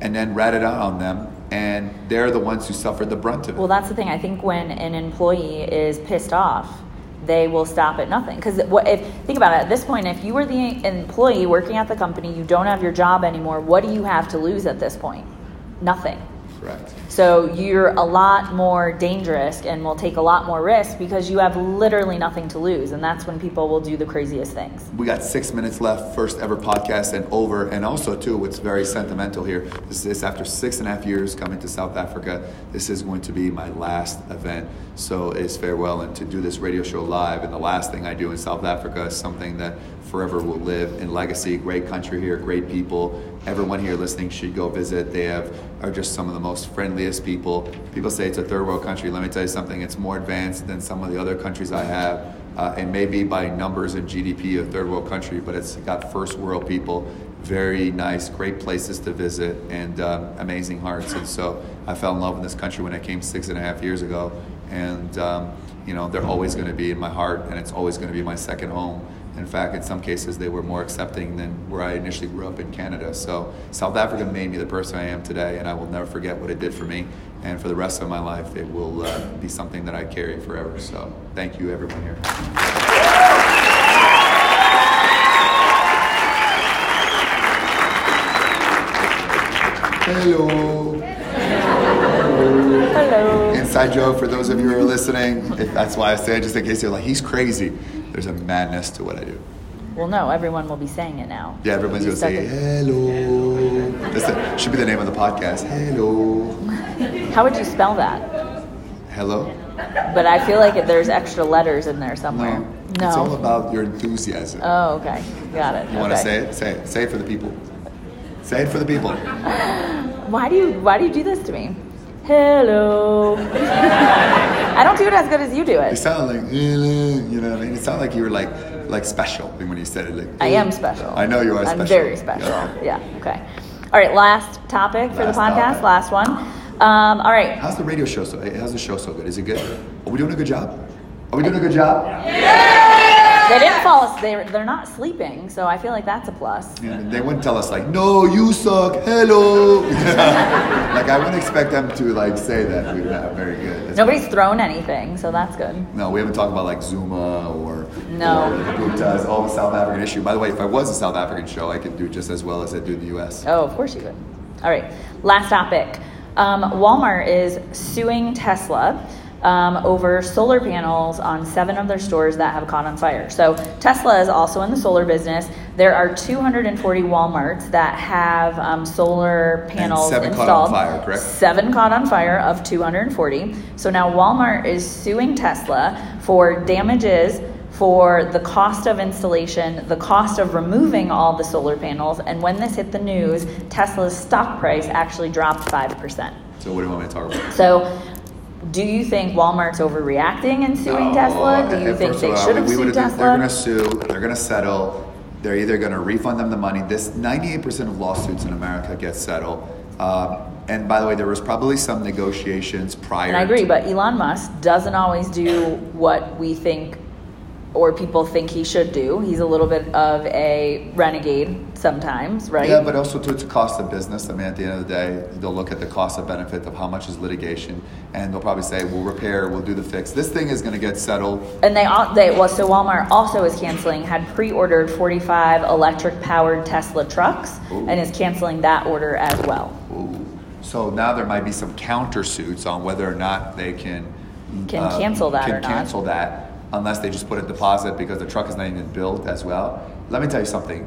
and then ratted out on them and they're the ones who suffered the brunt of it Well, that's the thing. I think when an employee is pissed off, they will stop at nothing. Because if think about it? At this point, if you were the employee working at the company, you don't have your job anymore. What do you have to lose at this point? Nothing. Correct. So you're a lot more dangerous and will take a lot more risk because you have literally nothing to lose. And that's when people will do the craziest things. We got six minutes left, first ever podcast and over. And also, too, what's very sentimental here is this after six and a half years coming to South Africa, this is going to be my last event. So it's farewell. And to do this radio show live, and the last thing I do in South Africa is something that forever will live in legacy. Great country here, great people. Everyone here listening should go visit. They have are just some of the most friendliest people. People say it's a third world country. Let me tell you something. It's more advanced than some of the other countries I have. Uh, and maybe by numbers and GDP, a third world country, but it's got first world people. Very nice, great places to visit, and um, amazing hearts. And so I fell in love with this country when I came six and a half years ago. And um, you know, they're always going to be in my heart, and it's always going to be my second home. In fact, in some cases, they were more accepting than where I initially grew up in Canada. So South Africa made me the person I am today, and I will never forget what it did for me. And for the rest of my life, it will uh, be something that I carry forever. So thank you, everyone here. Hello. Hello. Inside joke for those of you who are listening. If that's why I say it, just in case you're like, he's crazy. There's a madness to what I do. Well, no, everyone will be saying it now. Yeah, everyone's gonna say it- hello. That's the, should be the name of the podcast. Hello. How would you spell that? Hello. But I feel like there's extra letters in there somewhere. No. It's all about your enthusiasm. Oh, okay. Got it. you want to say it? Say it. Say it for the people. Say it for the people. Why do you Why do you do this to me? Hello. I don't do it as good as you do it. You it. sound like eh, eh, you know what I mean. It sounded like you were like like special when you said it. Like I eh. am special. I know you are special. I'm very special. Yeah. Yeah. Okay. All right. Last topic for Last the podcast. topic. Last one. Um, all right. How's the radio show so? How's the show so good? Is it good? Are we doing a good job? Are we doing a good job? They didn't fall. as- They're they're not sleeping, so I feel like that's a plus. Yeah, they wouldn't tell us like, no, you suck. Hello. like I wouldn't expect them to like say that. We're not very good. That's- Nobody's thrown anything, so that's good. No, we haven't talked about like Zuma or No. or the Guptas, all the South African issue. By the way, if I was a South African show, I could do just as well as I do in the U.S. Oh, of course you would. All right, last topic. Um, Walmart is suing Tesla um, over solar panels on seven of their stores that have caught on fire. So, Tesla is also in the solar business. There are 240 Walmarts that have um, solar panels seven caught on fire, correct? Seven caught on fire of 240. So now Walmart is suing Tesla for damages for the cost of installation, the cost of removing all the solar panels, and when this hit the news, Tesla's stock price actually dropped 5%. So what do you want me to talk about? So, do you think Walmart's overreacting and suing No, Tesla? Do you think they all, should have sued Tesla? They're going to sue. They're going to settle. They're either going to refund them the money. This 98% of lawsuits in America get settled. Um, and by the way, there was probably some negotiations prior. And I agree, but Elon Musk doesn't always do what we think or people think he should do. He's a little bit of a renegade sometimes, right? Yeah, but also to its cost of business. I mean, at the end of the day, they'll look at the cost of benefit of how much is litigation, and they'll probably say, "We'll repair, we'll do the fix." This thing is going to get settled. And they all they well, so Walmart also is canceling. Had pre-ordered 45 electric-powered Tesla trucks, Ooh. and is canceling that order as well. Ooh. So now there might be some countersuits on whether or not they can uh, Can cancel that can or not. cancel that unless they just put a deposit because the truck is not even built as well. Let me tell you something.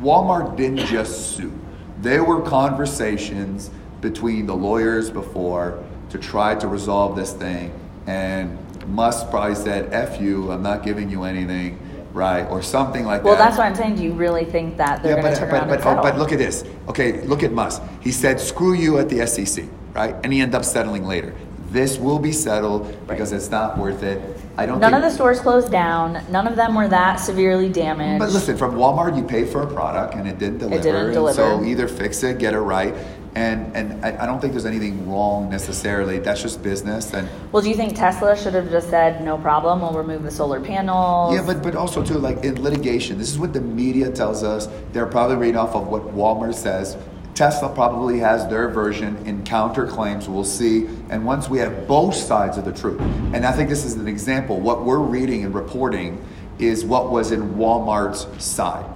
Walmart didn't just sue. There were conversations between the lawyers before to try to resolve this thing, and Musk probably said, "F you, I'm not giving you anything." Right, or something like Well, that. Well, that's why I'm saying. Do you really think that they're Yeah, going to turn but, around but, and settle? Oh, but look at this. Okay, look at Musk. He said, screw you at the SEC, right? And he ended up settling later. This will be settled because it's not worth it. I don't None of the stores closed down. None of them were that severely damaged. But listen, from Walmart, you pay for a product and it didn't deliver. It didn't deliver. So either fix it, get it right. And, and I, I don't think there's anything wrong necessarily. That's just business. And Well, do you think Tesla should have just said, no problem, we'll remove the solar panels? Yeah, but, but also too, like in litigation, this is what the media tells us. They're probably reading off of what Walmart says. Tesla probably has their version in counterclaims. We'll see. And once we have both sides of the truth, and I think this is an example, what we're reading and reporting is what was in Walmart's side.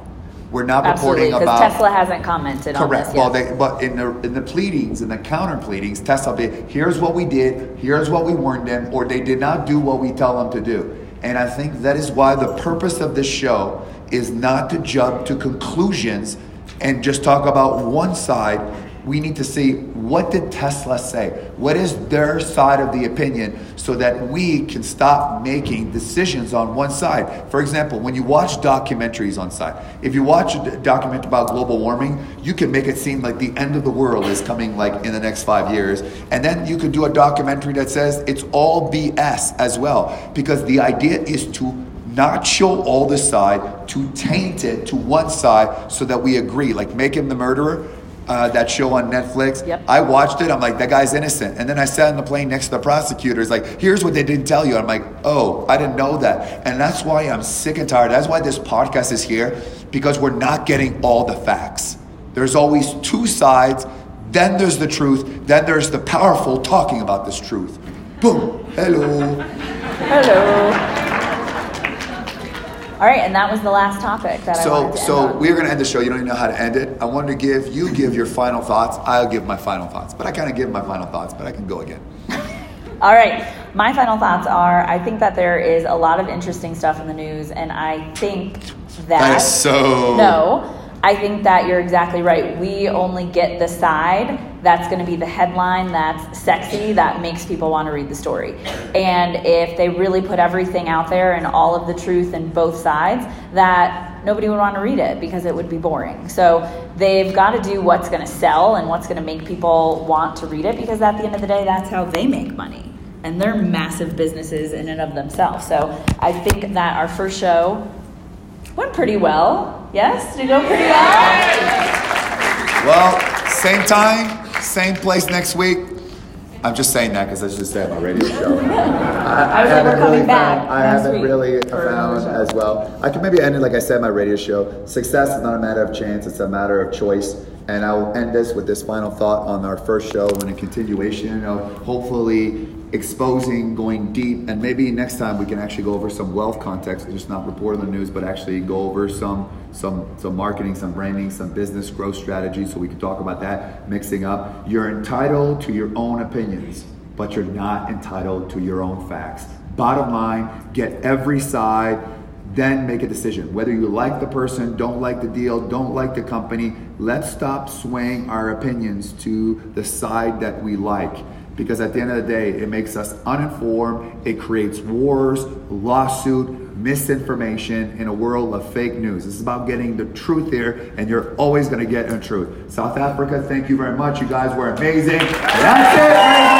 We're not Absolutely, reporting about Tesla hasn't commented on Correct. Well, they, but in the in the pleadings, in the counter pleadings, Tesla be here's what we did, here's what we warned them, or they did not do what we tell them to do. And I think that is why the purpose of this show is not to jump to conclusions and just talk about one side. We need to see what did Tesla say? What is their side of the opinion so that we can stop making decisions on one side. For example, when you watch documentaries on side, if you watch a document about global warming, you can make it seem like the end of the world is coming like in the next 5 years. And then you could do a documentary that says it's all BS as well because the idea is to not show all the side, to taint it to one side so that we agree. Like Making a Murderer, uh, that show on Netflix. Yep. I watched it. I'm like, that guy's innocent. And then I sat on the plane next to the prosecutors, like, here's what they didn't tell you. I'm like, oh, I didn't know that. And that's why I'm sick and tired. That's why this podcast is here, because we're not getting all the facts. There's always two sides. Then there's the truth. Then there's the powerful talking about this truth. Boom. Hello. Hello. All right, and that was the last topic that I So, wanted to so we're gonna end the show. You don't even know how to end it. I wanted to give you give your final thoughts. I'll give my final thoughts, but I kind of give my final thoughts, but I can go again. All right, my final thoughts are: I think that there is a lot of interesting stuff in the news, and I think that That is so- no. I think that you're exactly right. We only get the side that's going to be the headline that's sexy, that makes people want to read the story. And if they really put everything out there and all of the truth and both sides, that nobody would want to read it because it would be boring. So they've got to do what's going to sell and what's going to make people want to read it because at the end of the day, that's how they make money. And they're massive businesses in and of themselves. So I think that our first show went pretty well. Yes? Did it go pretty well? Well, same time, same place next week. I'm just saying that because I just said my radio show. I, was like, we're coming back I haven't really found as well. I could maybe end it like I said, my radio show. Success is not a matter of chance; it's a matter of choice. And I will end this with this final thought on our first show and a continuation of hopefully exposing, going deep, and maybe next time we can actually go over some wealth context, just not report on the news, but actually go over some some some marketing, some branding, some business growth strategies, so we can talk about that mixing up. You're entitled to your own opinions, but you're not entitled to your own facts. Bottom line, get every side then make a decision whether you like the person don't like the deal don't like the company let's stop swaying our opinions to the side that we like because at the end of the day it makes us uninformed. It creates wars lawsuit misinformation in a world of fake news. This is about getting the truth here and you're always going to get the truth. South africa thank you very much. You guys were amazing. That's it